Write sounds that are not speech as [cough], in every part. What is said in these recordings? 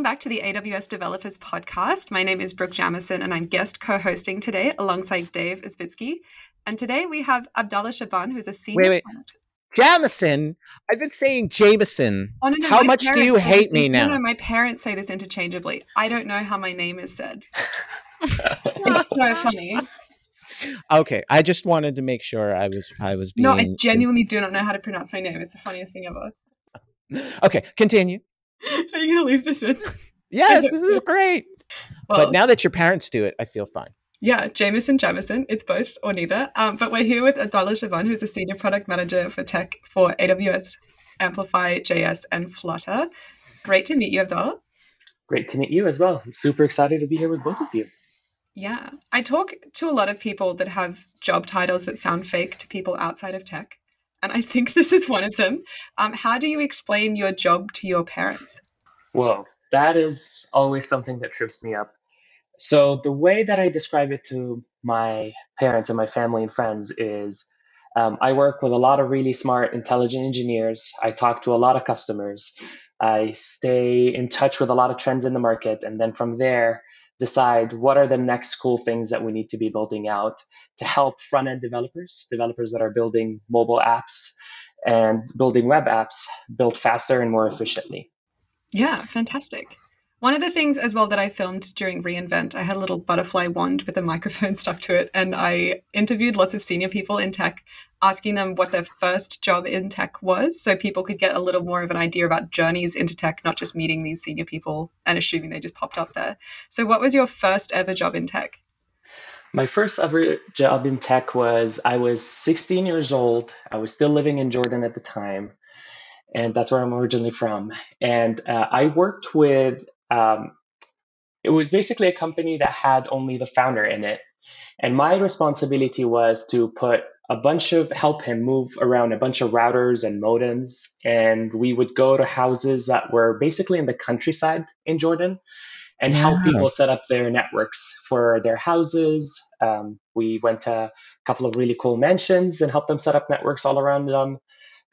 Welcome back to the AWS Developers Podcast. My name is Brooke Jamieson, and I'm guest co hosting today alongside Dave Isbitski. And today we have Abdallah Shaban, who's a senior. Wait, wait. Jamison. I've been saying Jamison. Oh, no, no, how much do you hate me now? No, no, my parents say this interchangeably. I don't know how my name is said. [laughs] it's so funny. Okay, I just wanted to make sure I was I was being. No, I genuinely do not know how to pronounce my name. It's the funniest thing ever. Okay, continue. [laughs] Are you gonna leave this in? [laughs] Yes, this is [laughs] great. Well, but now that your parents do it, I feel fine. Yeah, Jameson Jamison. It's both or neither. Um, but we're here with Abdallah Shaban, who's a senior product manager for tech for AWS, Amplify, JS, and Flutter. Great to meet you, Abdallah. Great to meet you as well. I'm super excited to be here with both of you. Yeah, I talk to a lot of people that have job titles that sound fake to people outside of tech and I think [laughs] this is one of them. Um, how do you explain your job to your parents? Well, that is always something that trips me up. So, the way that I describe it to my parents and my family and friends is um, I work with a lot of really smart, intelligent engineers. I talk to a lot of customers. I stay in touch with a lot of trends in the market. And then from there, decide what are the next cool things that we need to be building out to help front end developers, developers that are building mobile apps and building web apps build faster and more efficiently. Yeah, fantastic. One of the things as well that I filmed during reInvent, I had a little butterfly wand with a [laughs] microphone stuck to it, and I interviewed lots of senior people in tech, asking them what their first job in tech was, so people could get a little more of an idea about journeys into tech, not just meeting these senior people and assuming they just popped up there. So, what was your first ever job in tech? My first ever job in tech was I was 16 years old. I was still living in Jordan at the time and that's where I'm originally from. And uh, I worked with um, it was basically a company that had only the founder in it. And my responsibility was to put a bunch of help him move around a bunch of routers and modems. And we would go to houses that were basically in the countryside in Jordan and help people set up their networks for their houses. Um, we went to a couple of really cool mansions and helped them set up networks all around them.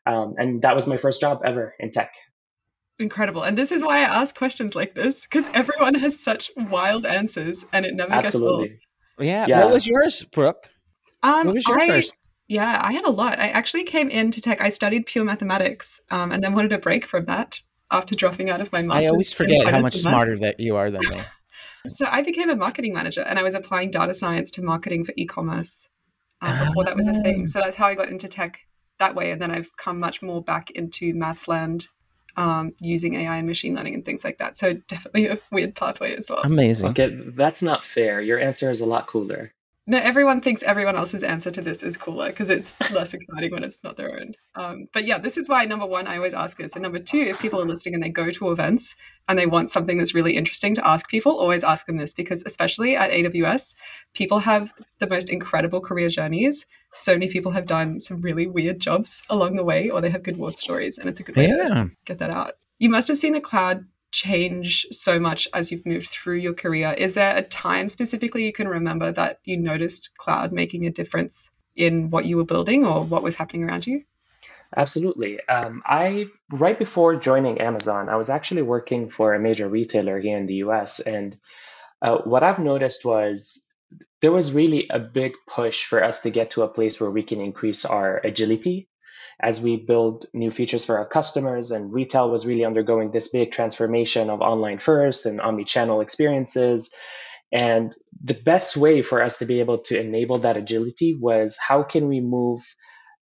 Um, and that was my first job ever in tech. Incredible. And this is why I ask questions like this because everyone has such wild answers and it never Absolutely. gets old. Yeah. yeah. What was yours, Brooke? Um, what was your I, first? Yeah, I had a lot. I actually came into tech. I studied pure mathematics um, and then wanted a break from that after dropping out of my master's. I always forget how much smarter that you are than me. [laughs] [laughs] so I became a marketing manager and I was applying data science to marketing for e-commerce um, before that was a thing. Ah. So that's how I got into tech that way. And then I've come much more back into maths land um, using AI and machine learning and things like that. So definitely a weird pathway as well. Amazing. Okay, that's not fair. Your answer is a lot cooler. No, everyone thinks everyone else's answer to this is cooler because it's less exciting when it's not their own. Um, but yeah, this is why number one, I always ask this. And number two, if people are listening and they go to events and they want something that's really interesting to ask people, always ask them this because, especially at AWS, people have the most incredible career journeys. So many people have done some really weird jobs along the way, or they have good war stories, and it's a good way yeah. to get that out. You must have seen the cloud change so much as you've moved through your career. Is there a time specifically you can remember that you noticed cloud making a difference in what you were building or what was happening around you? Absolutely. Um, I right before joining Amazon, I was actually working for a major retailer here in the U.S. And uh, what I've noticed was there was really a big push for us to get to a place where we can increase our agility as we build new features for our customers. And retail was really undergoing this big transformation of online first and omni-channel experiences. And the best way for us to be able to enable that agility was how can we move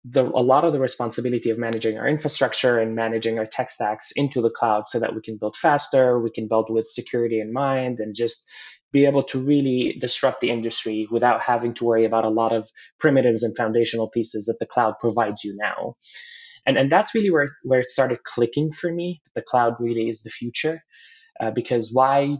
the, a lot of the responsibility of managing our infrastructure and managing our tech stacks into the cloud so that we can build faster, we can build with security in mind, and just be able to really disrupt the industry without having to worry about a lot of primitives and foundational pieces that the cloud provides you now. And, and that's really where, where it started clicking for me. The cloud really is the future. Uh, because why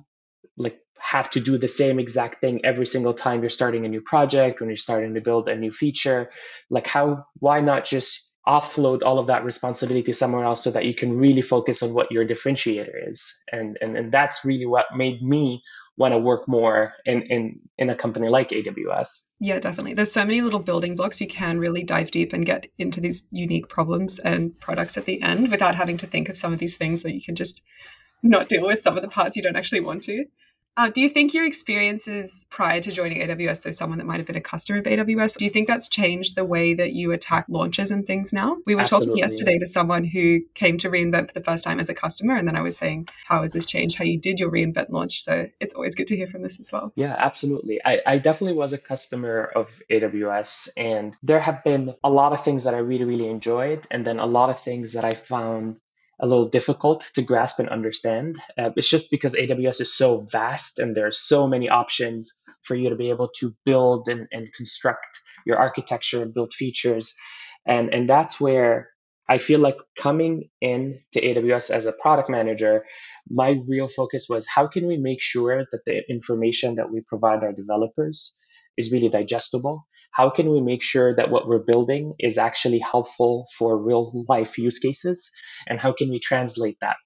like have to do the same exact thing every single time you're starting a new project when you're starting to build a new feature like how why not just offload all of that responsibility somewhere else so that you can really focus on what your differentiator is and and, and that's really what made me want to work more in, in in a company like AWS. Yeah, definitely. There's so many little building blocks you can really dive deep and get into these unique problems and products at the end without having to think of some of these things that you can just not deal with some of the parts you don't actually want to. Uh, do you think your experiences prior to joining AWS, so someone that might have been a customer of AWS, do you think that's changed the way that you attack launches and things now? We were Absolutely. talking yesterday to someone who came to reInvent for the first time as a customer, and then I was saying, how has this changed how you did your reInvent launch? So it's always good to hear from this as well. Yeah, absolutely. I, I definitely was a customer of AWS, and there have been a lot of things that I really, really enjoyed, and then a lot of things that I found a little difficult to grasp and understand. Uh, it's just because AWS is so vast and there are so many options for you to be able to build and, and construct your architecture and build features. And, and that's where I feel like coming in to AWS as a product manager, my real focus was how can we make sure that the information that we provide our developers is really digestible how can we make sure that what we're building is actually helpful for real life use cases? And how can we translate that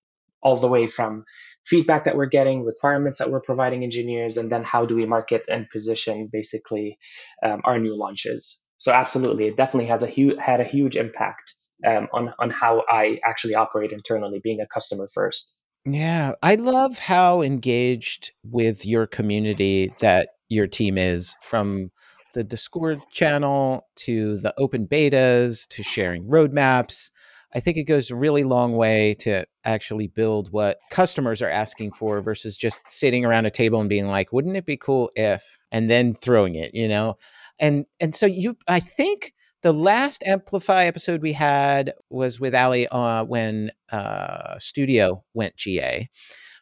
all the way from feedback that we're getting, requirements that we're providing engineers, and then how do we market and position basically um, our new launches? So absolutely, it definitely has a huge had a huge impact um, on on how I actually operate internally, being a customer first. Yeah, I love how engaged with your community that your team is from the Discord channel to the open betas to sharing roadmaps. I think it goes a really long way to actually build what customers are asking for versus just sitting around a table and being like, wouldn't it be cool if, and then throwing it, you know? And and so you I think the last Amplify episode we had was with Ali uh, when uh, Studio went GA.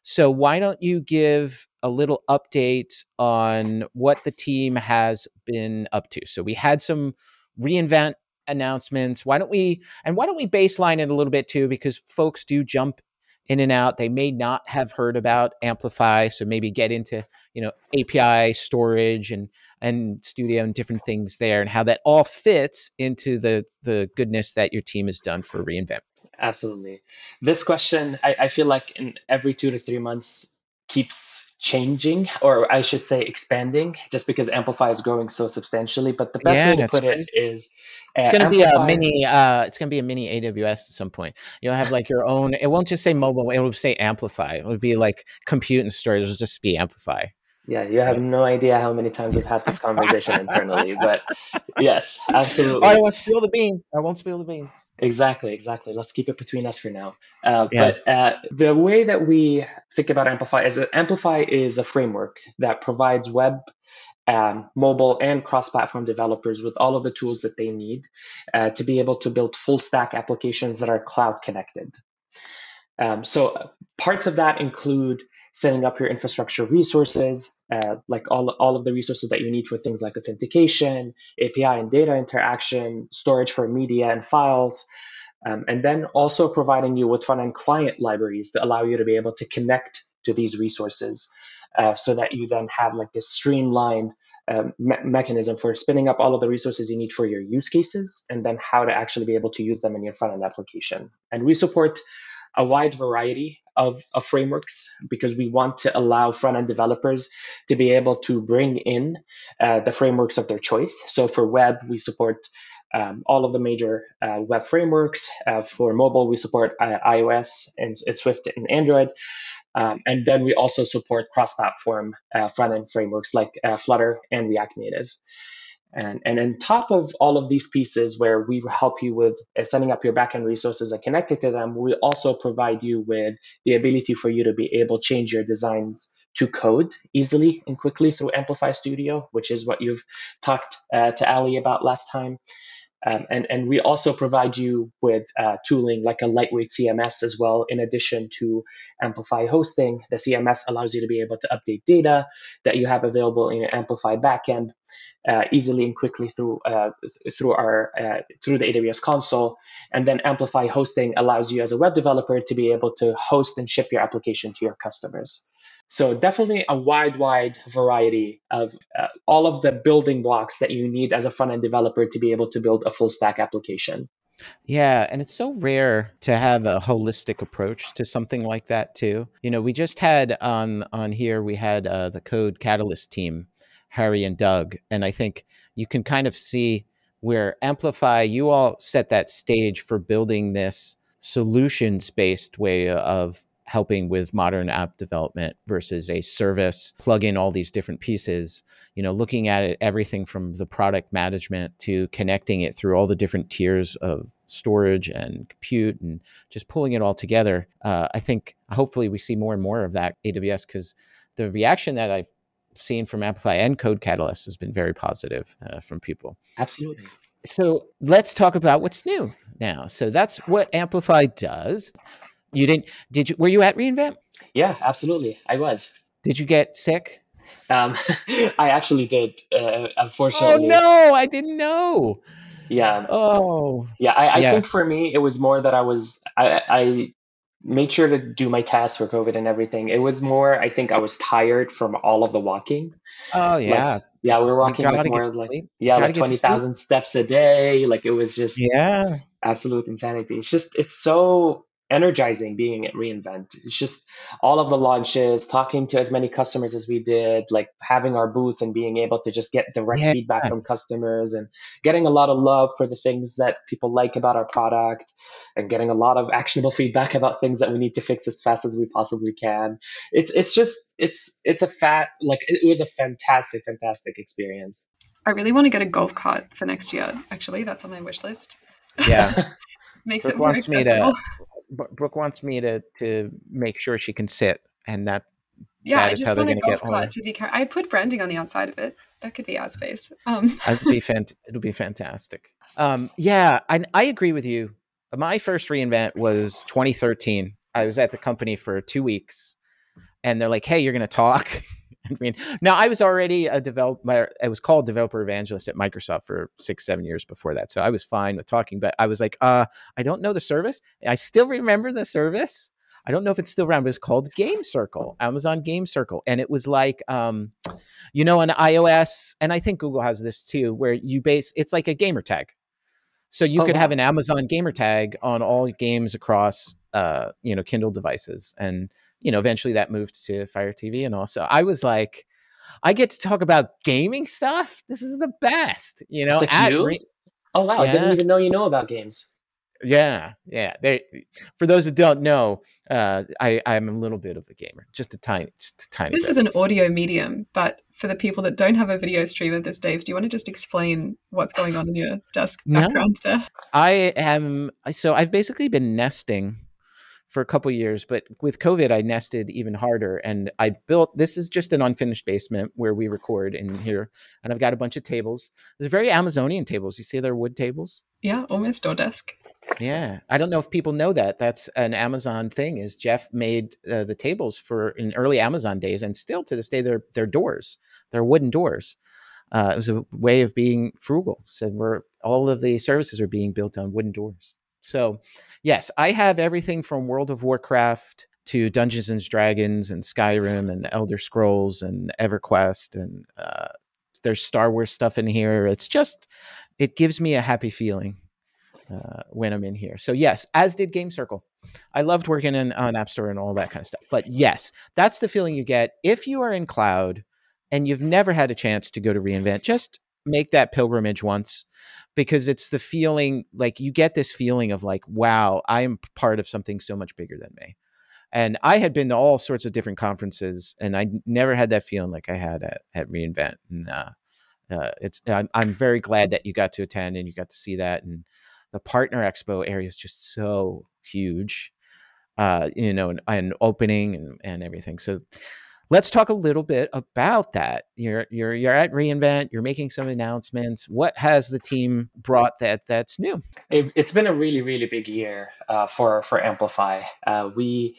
So why don't you give a little update on what the team has been up to? So we had some reInvent announcements. Why don't we and why don't we baseline it a little bit too because folks do jump in and out. They may not have heard about Amplify, so maybe get into you know API storage and and Studio and different things there, and how that all fits into the the goodness that your team has done for reInvent. Absolutely. This question, I, I feel like in every two to three months keeps changing, or I should say expanding, just because Amplify is growing so substantially. But the best yeah, way to put crazy. it is it's going to be a mini. Uh, it's going to be a mini AWS at some point. You'll have like your own. It won't just say mobile. It will say Amplify. It would be like compute and storage. It'll just be Amplify. Yeah, you have no idea how many times we've had this [laughs] conversation internally, but yes, absolutely. I won't spill the beans. I won't spill the beans. Exactly, exactly. Let's keep it between us for now. Uh, yeah. But uh, the way that we think about Amplify is that Amplify is a framework that provides web, um, mobile, and cross-platform developers with all of the tools that they need uh, to be able to build full-stack applications that are cloud connected. Um, so parts of that include setting up your infrastructure resources, uh, like all, all of the resources that you need for things like authentication, API and data interaction, storage for media and files, um, and then also providing you with front-end client libraries that allow you to be able to connect to these resources uh, so that you then have like this streamlined um, me- mechanism for spinning up all of the resources you need for your use cases and then how to actually be able to use them in your front-end application. And we support a wide variety of, of frameworks because we want to allow front end developers to be able to bring in uh, the frameworks of their choice. So for web, we support um, all of the major uh, web frameworks. Uh, for mobile, we support uh, iOS and, and, Swift and Android. Um, and then we also support cross platform uh, front end frameworks like uh, Flutter and React Native. And, and on top of all of these pieces where we help you with uh, setting up your backend resources and connected to them, we also provide you with the ability for you to be able to change your designs to code easily and quickly through Amplify Studio, which is what you've talked uh, to Ali about last time. Um, and, and we also provide you with uh, tooling like a lightweight CMS as well, in addition to Amplify hosting. The CMS allows you to be able to update data that you have available in your Amplify backend uh, easily and quickly through uh, through our uh, through the AWS console. And then Amplify hosting allows you as a web developer to be able to host and ship your application to your customers. So definitely a wide, wide variety of uh, all of the building blocks that you need as a front end developer to be able to build a full stack application. Yeah, and it's so rare to have a holistic approach to something like that too. You know, we just had on on here we had uh, the Code Catalyst team, Harry and Doug, and I think you can kind of see where Amplify you all set that stage for building this solutions based way of helping with modern app development versus a service plug in all these different pieces you know looking at it everything from the product management to connecting it through all the different tiers of storage and compute and just pulling it all together. Uh, i think hopefully we see more and more of that AWS because the reaction that i've seen from Amplify and Code Catalyst has been very positive uh, from people Absolutely. so let's talk about what's new now so that's what amplify does you didn't? Did you? Were you at reInvent? Yeah, absolutely. I was. Did you get sick? Um, [laughs] I actually did. Uh, Oh unfortunately. no, I didn't know. Yeah. Oh, Yeah. I, I Yeah. think for me, it was more that I was. I, I made sure to do my tests for COVID and everything. It was more. I think I was tired from all of the walking. oh yeah. Yeah, we were walking like more like sleep. yeah, like twenty sleep. steps a day. Like it was just Yeah. absolute insanity. It's just it's so energizing being at reInvent. It's just all of the launches, talking to as many customers as we did, like having our booth and being able to just get direct Yeah. feedback from customers and getting a lot of love for the things that people like about our product and getting a lot of actionable feedback about things that we need to fix as fast as we possibly can. It's it's just it's it's a fat like it was a fantastic fantastic experience. I really want to get a golf cart for next year. Actually, that's on my wish list. Yeah. [laughs] Makes Brooke it more wants me to- accessible. Bro- Brooke wants me to to make sure she can sit, and that Yeah, that I is just how they're want a gonna get to be. Car- I put branding on the outside of it. That could be ad space. Um, It'd be fant- it'll be fantastic. Um, yeah, I I agree with you. My first reInvent was 2013. I was at the company for two weeks, and they're like, "Hey, you're going to talk." [laughs] I mean, now I was already a developer. I was called developer evangelist at Microsoft for six, seven years before that, so I was fine with talking. But I was like, "Uh, I don't know the service. I still remember the service. I don't know if it's still around, but it's called Game Circle, Amazon Game Circle, and it was like, um, you know, on iOS, and I think Google has this too, where you base it's like a gamer tag. So you Oh, could have an Amazon gamer tag on all games across, uh, you know, Kindle devices, and you know, eventually that moved to Fire TV, and also I was like, I get to talk about gaming stuff. This is the best, you know. It's like you? Re- Oh wow, I didn't even know you know about games. yeah, yeah. They, for those that don't know, uh, I I'm a little bit of a gamer, just a tiny, just a tiny. this bit. is an audio medium, but for the people that don't have a video stream of this, Dave, do you want to just explain what's going on in your desk No. background there? I am so I've basically been nesting for a couple years, but with COVID, I nested even harder, and I built. This is just an unfinished basement where we record in here, and I've got a bunch of tables. They're very Amazonian tables. You see, they're wood tables. Yeah, almost door desk. Yeah, I don't know if people know that. That's an Amazon thing. Is Jeff made uh, the tables for in early Amazon days, and still to this day, they're they're doors. They're wooden doors. Uh, it was a way of being frugal. So we're all of the services are being built on wooden doors. So, yes, I have everything from World of Warcraft to Dungeons and Dragons and Skyrim and Elder Scrolls and EverQuest and uh, there's Star Wars stuff in here. It's just it gives me a happy feeling uh, when I'm in here. So yes, as did Game Circle. I loved working in on App Store and all that kind of stuff. But yes, that's the feeling you get if you are in cloud and you've never had a chance to go to reInvent. Just make that pilgrimage once because it's the feeling like you get this feeling of like, wow, I am part of something so much bigger than me. And I had been to all sorts of different conferences, and I never had that feeling like I had at, at reInvent. And uh, uh, it's I'm, I'm very glad that you got to attend and you got to see that. And the partner expo area is just so huge, uh, you know, and, and opening and, and everything. So let's talk a little bit about that. You're you're you're at reInvent. You're making some announcements. What has the team brought that that's new? It, it's been a really, really big year uh, for for Amplify. Uh, we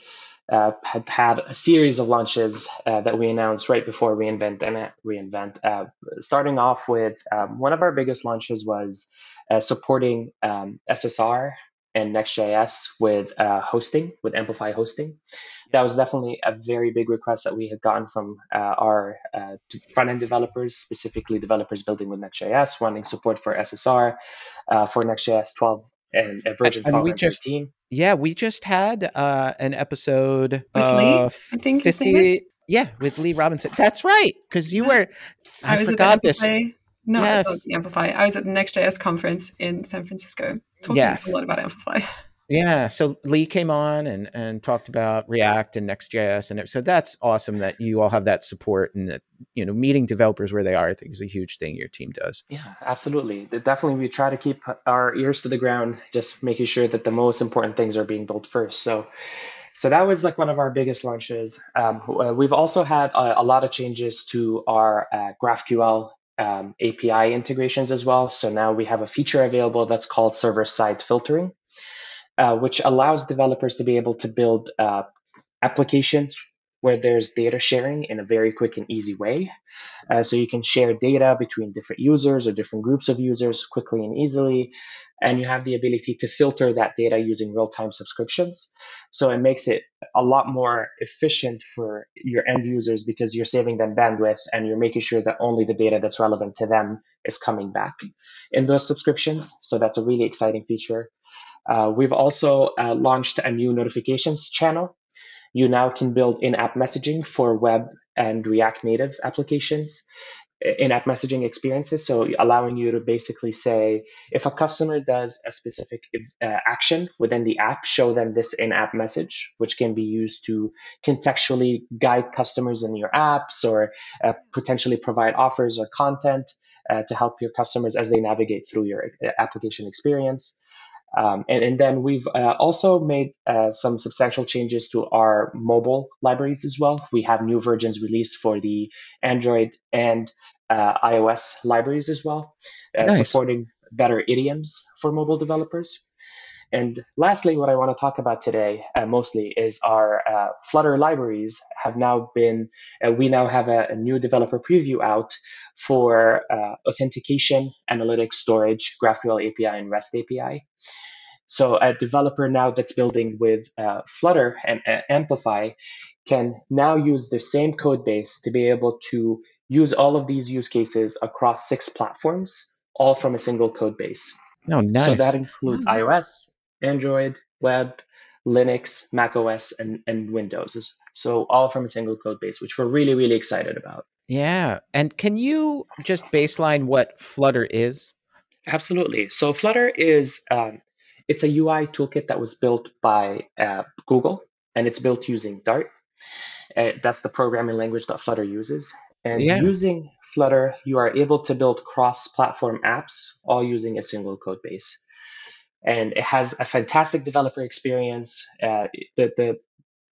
uh, had had a series of launches uh, that we announced right before reInvent and at reInvent. Uh, starting off with um, one of our biggest launches was uh, supporting um, SSR and Next.js with hosting, with Amplify hosting. That was definitely a very big request that we had gotten from uh, our uh, front end developers, specifically developers building with Next.js, wanting support for SSR, uh, for Next.js 12 and uh, version And 12 we just- 13. Yeah, we just had uh, an episode With Lee, I think his name is? Yeah, with Lee Robinson. That's right, because you were. I, I, was forgot at the this. Amplify. No, Yes. it's not Amplify. I was at the Next.js conference in San Francisco talking Yes. a lot about Amplify. [laughs] Yeah, so Lee came on and and talked about React and Next.js, and so that's awesome that you all have that support and that you know meeting developers where they are. I think is a huge thing your team does. Yeah, absolutely. Definitely, we try to keep our ears to the ground, just making sure that the most important things are being built first. So, so that was like one of our biggest launches. Um, we've also had a, a, lot of changes to our uh, GraphQL um, API integrations as well. So now we have a feature available that's called server side filtering uh, which allows developers to be able to build uh, applications where there's data sharing in a very quick and easy way. Uh, so you can share data between different users or different groups of users quickly and easily. And you have the ability to filter that data using real time subscriptions. So it makes it a lot more efficient for your end users because you're saving them bandwidth and you're making sure that only the data that's relevant to them is coming back in those subscriptions. So that's a really exciting feature. Uh, we've also uh, launched a new notifications channel. You now can build in-app messaging for web and React Native applications, in-app messaging experiences. So allowing you to basically say, if a customer does a specific uh, action within the app, show them this in-app message, which can be used to contextually guide customers in your apps or uh, potentially provide offers or content uh, to help your customers as they navigate through your uh, application experience. Um, and, and, then we've uh, also made uh, some substantial changes to our mobile libraries as well. We have new versions released for the Android and uh, iOS libraries as well, uh, nice. supporting better idioms for mobile developers. And lastly, what I want to talk about today uh, mostly is our uh, Flutter libraries have now been, we now have a, a, new developer preview out for authentication, analytics, storage, GraphQL API, and REST API. So a developer now that's building with uh, Flutter and uh, Amplify can now use the same code base to be able to use all of these use cases across six platforms, all from a single code base. Oh, nice. So that includes iOS, Android, web, Linux, Mac OS, and, and Windows. So all from a single code base, which we're really, really excited about. Yeah. And can you just baseline what Flutter is? Absolutely. So Flutter is um, it's a UI toolkit that was built by uh, Google, and it's built using Dart. Uh, that's the programming language that Flutter uses. And yeah. using Flutter, you are able to build cross-platform apps all using a single code base. And it has a fantastic developer experience. Uh, the, the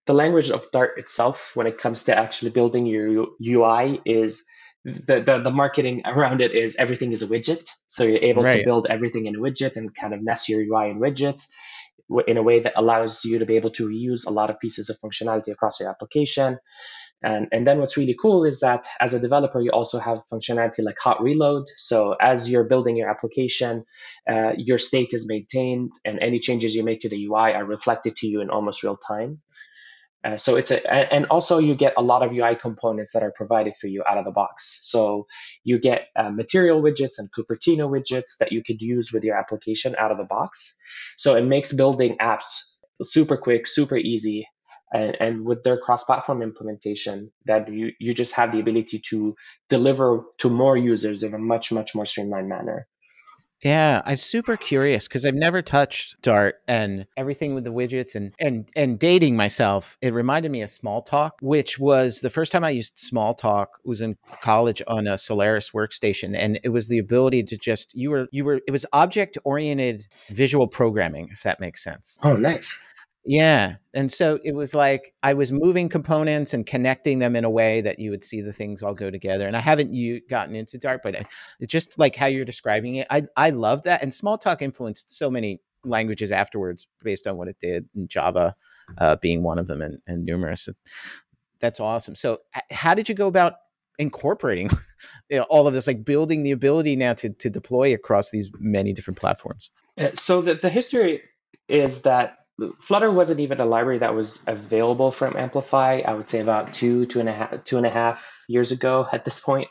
the language of Dart itself, when it comes to actually building your UI, is the, the, the marketing around it is everything is a widget. So you're able right. to build everything in a widget and kind of nest your UI in widgets in a way that allows you to be able to reuse a lot of pieces of functionality across your application. And, and then what's really cool is that as a developer, you also have functionality like hot reload. So as you're building your application, uh, your state is maintained and any changes you make to the UI are reflected to you in almost real time. Uh, so it's a, and also you get a lot of UI components that are provided for you out of the box. So you get uh, material widgets and Cupertino widgets that you could use with your application out of the box. So it makes building apps super quick, super easy. And, and with their cross-platform implementation, that you, you just have the ability to deliver to more users in a much, much more streamlined manner. Yeah, I'm super curious because I've never touched Dart and everything with the widgets and and and dating myself. It reminded me of Smalltalk, which was the first time I used Smalltalk was in college on a Solaris workstation, and it was the ability to just you were you were it was object oriented visual programming, if that makes sense. Oh, nice. Yeah. And so it was like I was moving components and connecting them in a way that you would see the things all go together. And I haven't you gotten into Dart, but it's just like how you're describing it. I I love that. And Smalltalk influenced so many languages afterwards based on what it did, and Java uh, being one of them, and, and numerous. That's awesome. So how did you go about incorporating [laughs] you know, all of this, like building the ability now to to deploy across these many different platforms? Uh, so the, the history is that Flutter wasn't even a library that was available from Amplify. I would say about two, two and a half, two and a half years ago [laughs] at this point.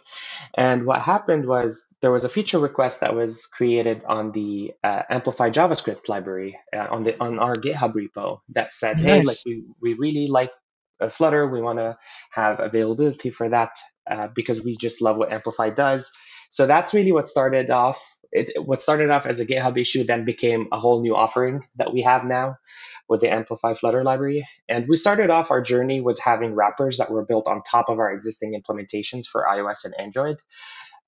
And what happened was there was a feature request that was created on the uh, Amplify JavaScript library uh, on the on our GitHub repo that said, nice. "Hey, like we we really like uh, Flutter. We want to have availability for that uh, because we just love what Amplify does." So that's really what started off it, what started off as a GitHub issue then became a whole new offering that we have now with the Amplify Flutter library. And we started off our journey with having wrappers that were built on top of our existing implementations for iOS and Android.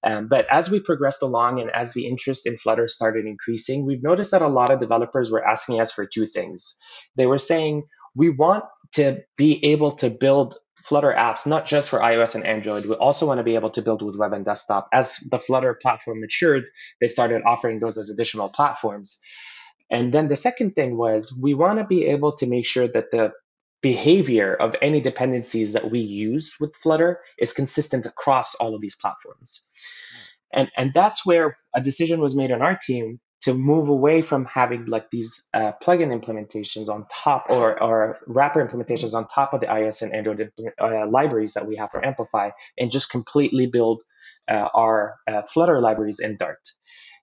Um, but as we progressed along and as the interest in Flutter started increasing, we've noticed that a lot of developers were asking us for two things. They were saying, we want to be able to build Flutter apps, not just for iOS and Android. We also want to be able to build with web and desktop. As the Flutter platform matured, they started offering those as additional platforms. And then the second thing was we want to be able to make sure that the behavior of any dependencies that we use with Flutter is consistent across all of these platforms. And, and that's where a decision was made on our team to move away from having like these uh, plugin implementations on top or, or wrapper implementations on top of the iOS and Android uh, libraries that we have for Amplify and just completely build uh, our uh, Flutter libraries in Dart.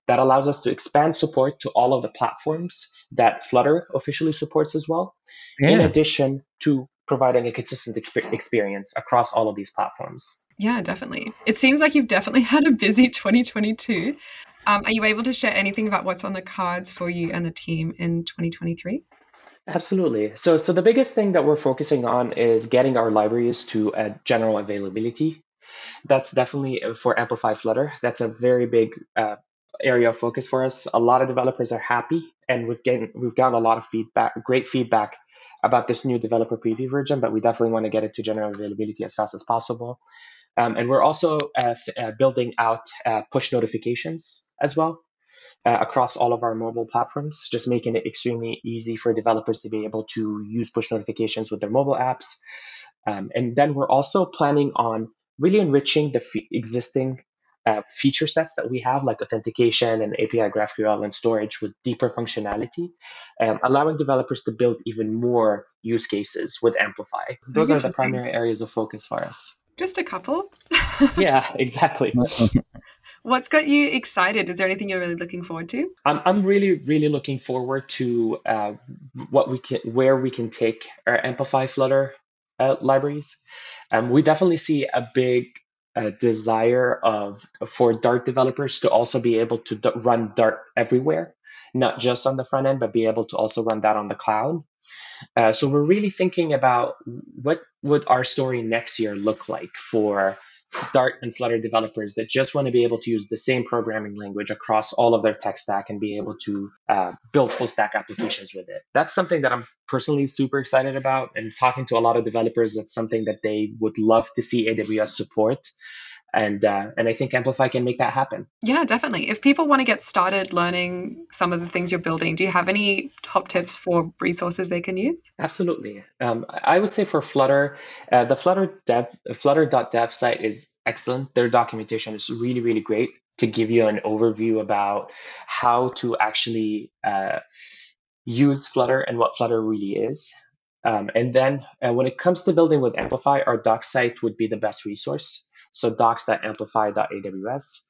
That allows us to expand support to all of the platforms that Flutter officially supports as well, yeah. in addition to providing a consistent exp- experience across all of these platforms. Yeah, definitely. It seems like you've definitely [laughs] had a busy 2022. Um, are you able to share anything about what's on the cards for you and the team in 2023? Absolutely. So, so the biggest thing that we're focusing on is getting our libraries to a general availability. That's definitely uh, for Amplify Flutter. That's a very big uh, area of focus for us. A lot of developers are happy, and we've gotten we've gotten a lot of feedback, great feedback about this new developer preview version. But we definitely want to get it to general availability as fast as possible. Um, and we're also uh, uh, building out uh, push notifications as well uh, across all of our mobile platforms, just making it extremely easy for developers to be able to use push notifications with their mobile apps. Um, and then we're also planning on really enriching the f- existing uh, feature sets that we have, like authentication and API GraphQL and storage with deeper functionality, um, allowing developers to build even more use cases with Amplify. Those are the primary areas of focus for us. Just a couple. yeah, [laughs] exactly. What's got you excited? Is there anything you're really looking forward to? I'm, I'm really, really looking forward to uh, what we can, where we can take our Amplify Flutter uh, libraries. Um, we definitely see a big uh, desire of for Dart developers to also be able to d- run Dart everywhere, not just on the front end, but be able to also run that on the cloud. Uh, so we're really thinking about what would our story next year look like for Dart and Flutter developers that just want to be able to use the same programming language across all of their tech stack and be able to uh, build full stack applications with it. That's something that I'm personally super excited about. And talking to a lot of developers, that's something that they would love to see AWS support and uh, and I think Amplify can make that happen. Yeah, definitely. If people want to get started learning some of the things you're building, do you have any top tips for resources they can use? Absolutely. Um, I would say for Flutter, uh, the Flutter dev Flutter.dev site is excellent. Their documentation is really really great to give you an overview about how to actually uh, use Flutter and what Flutter really is. Um, and then uh, when it comes to building with Amplify, our doc site would be the best resource. So docs.amplify.aws.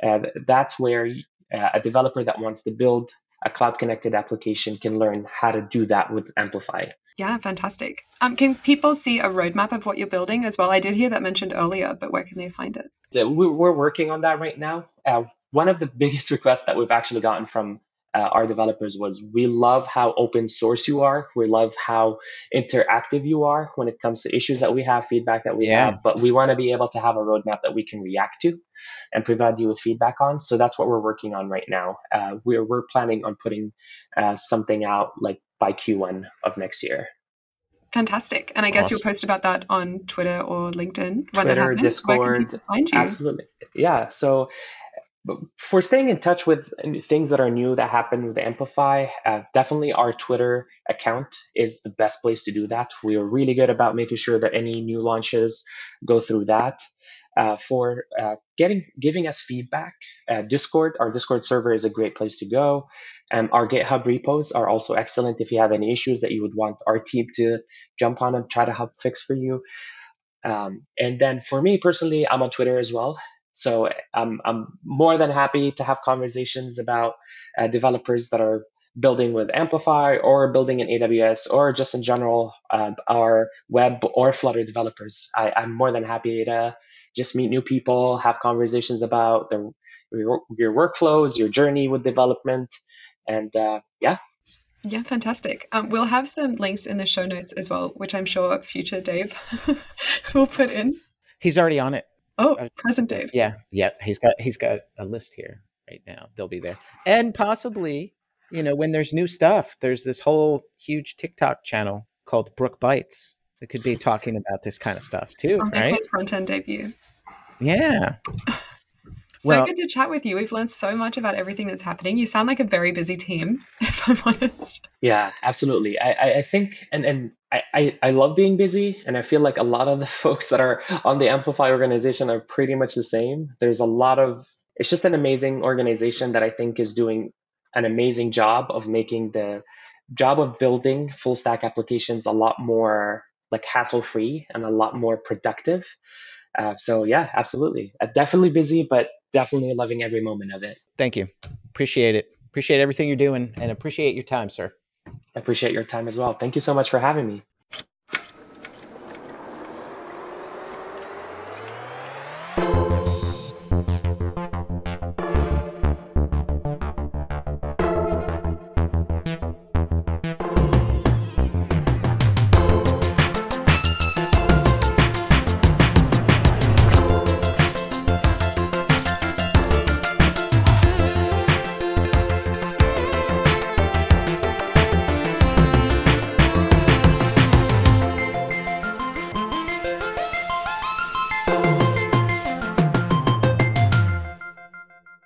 And that's where uh, a developer that wants to build a cloud connected application can learn how to do that with Amplify. Yeah, fantastic. Um, can people see a roadmap of what you're building as well? I did hear that mentioned earlier, but where can they find it? We're working on that right now. Uh, one of the [laughs] biggest requests that we've actually gotten from uh, our developers was we love how open source you are. We love how interactive you are when it comes to issues that we have, feedback that we yeah. have, but we want to be able to have a roadmap that we can react to and provide you with feedback on. So that's what we're working on right now. Uh, we're, we're planning on putting uh, something out like by Q1 of next year. Fantastic. And I guess awesome. you'll post about that on Twitter or LinkedIn when Twitter, that happens. Discord. Absolutely. Yeah. So for staying in touch with things that are new that happen with Amplify, uh, definitely our Twitter account is the best place to do that. We are really good about making sure that any new launches go through that. Uh, for uh, getting giving us feedback, uh, Discord, our Discord server is a great place to go. Um, our GitHub repos are also excellent if you have any issues that you would want our team to jump on and try to help fix for you. Um, and then for me personally, I'm on Twitter as well. So I'm, I'm more than happy to have conversations about uh, developers that are building with Amplify or building in AWS or just in general uh, our web or Flutter developers. I, I'm more than happy to just meet new people, have conversations about their your, your workflows, your journey with development. And uh, yeah. Yeah, fantastic. Um, we'll have some links in the show notes as well, which I'm sure future Dave [laughs] will put in. He's already on it. Oh, uh, present Dave. Yeah, yeah. He's got he's got a list here right now. They'll be there, and possibly, you know, when there's new stuff, there's this whole huge TikTok channel called Brooke Bytes that could be talking about this kind of stuff too, On right? Front end debut. Yeah. So well, good to chat with you. We've learned so much about everything that's happening. You sound like a very busy team, [laughs] if I'm honest. Yeah, absolutely. I, I think, and, and I, I love being busy, and I feel like a lot of the [laughs] folks that are on the Amplify organization are pretty much the same. There's a lot of, it's just an amazing organization that I think is doing an amazing job of making the job of building full stack applications a lot more like hassle free and a lot more productive. Uh, so yeah, absolutely. Uh, definitely busy, but definitely loving every moment of it. Thank you. Appreciate it. Appreciate everything you're doing and appreciate your time, sir. I appreciate your time as well. Thank you so much for having me.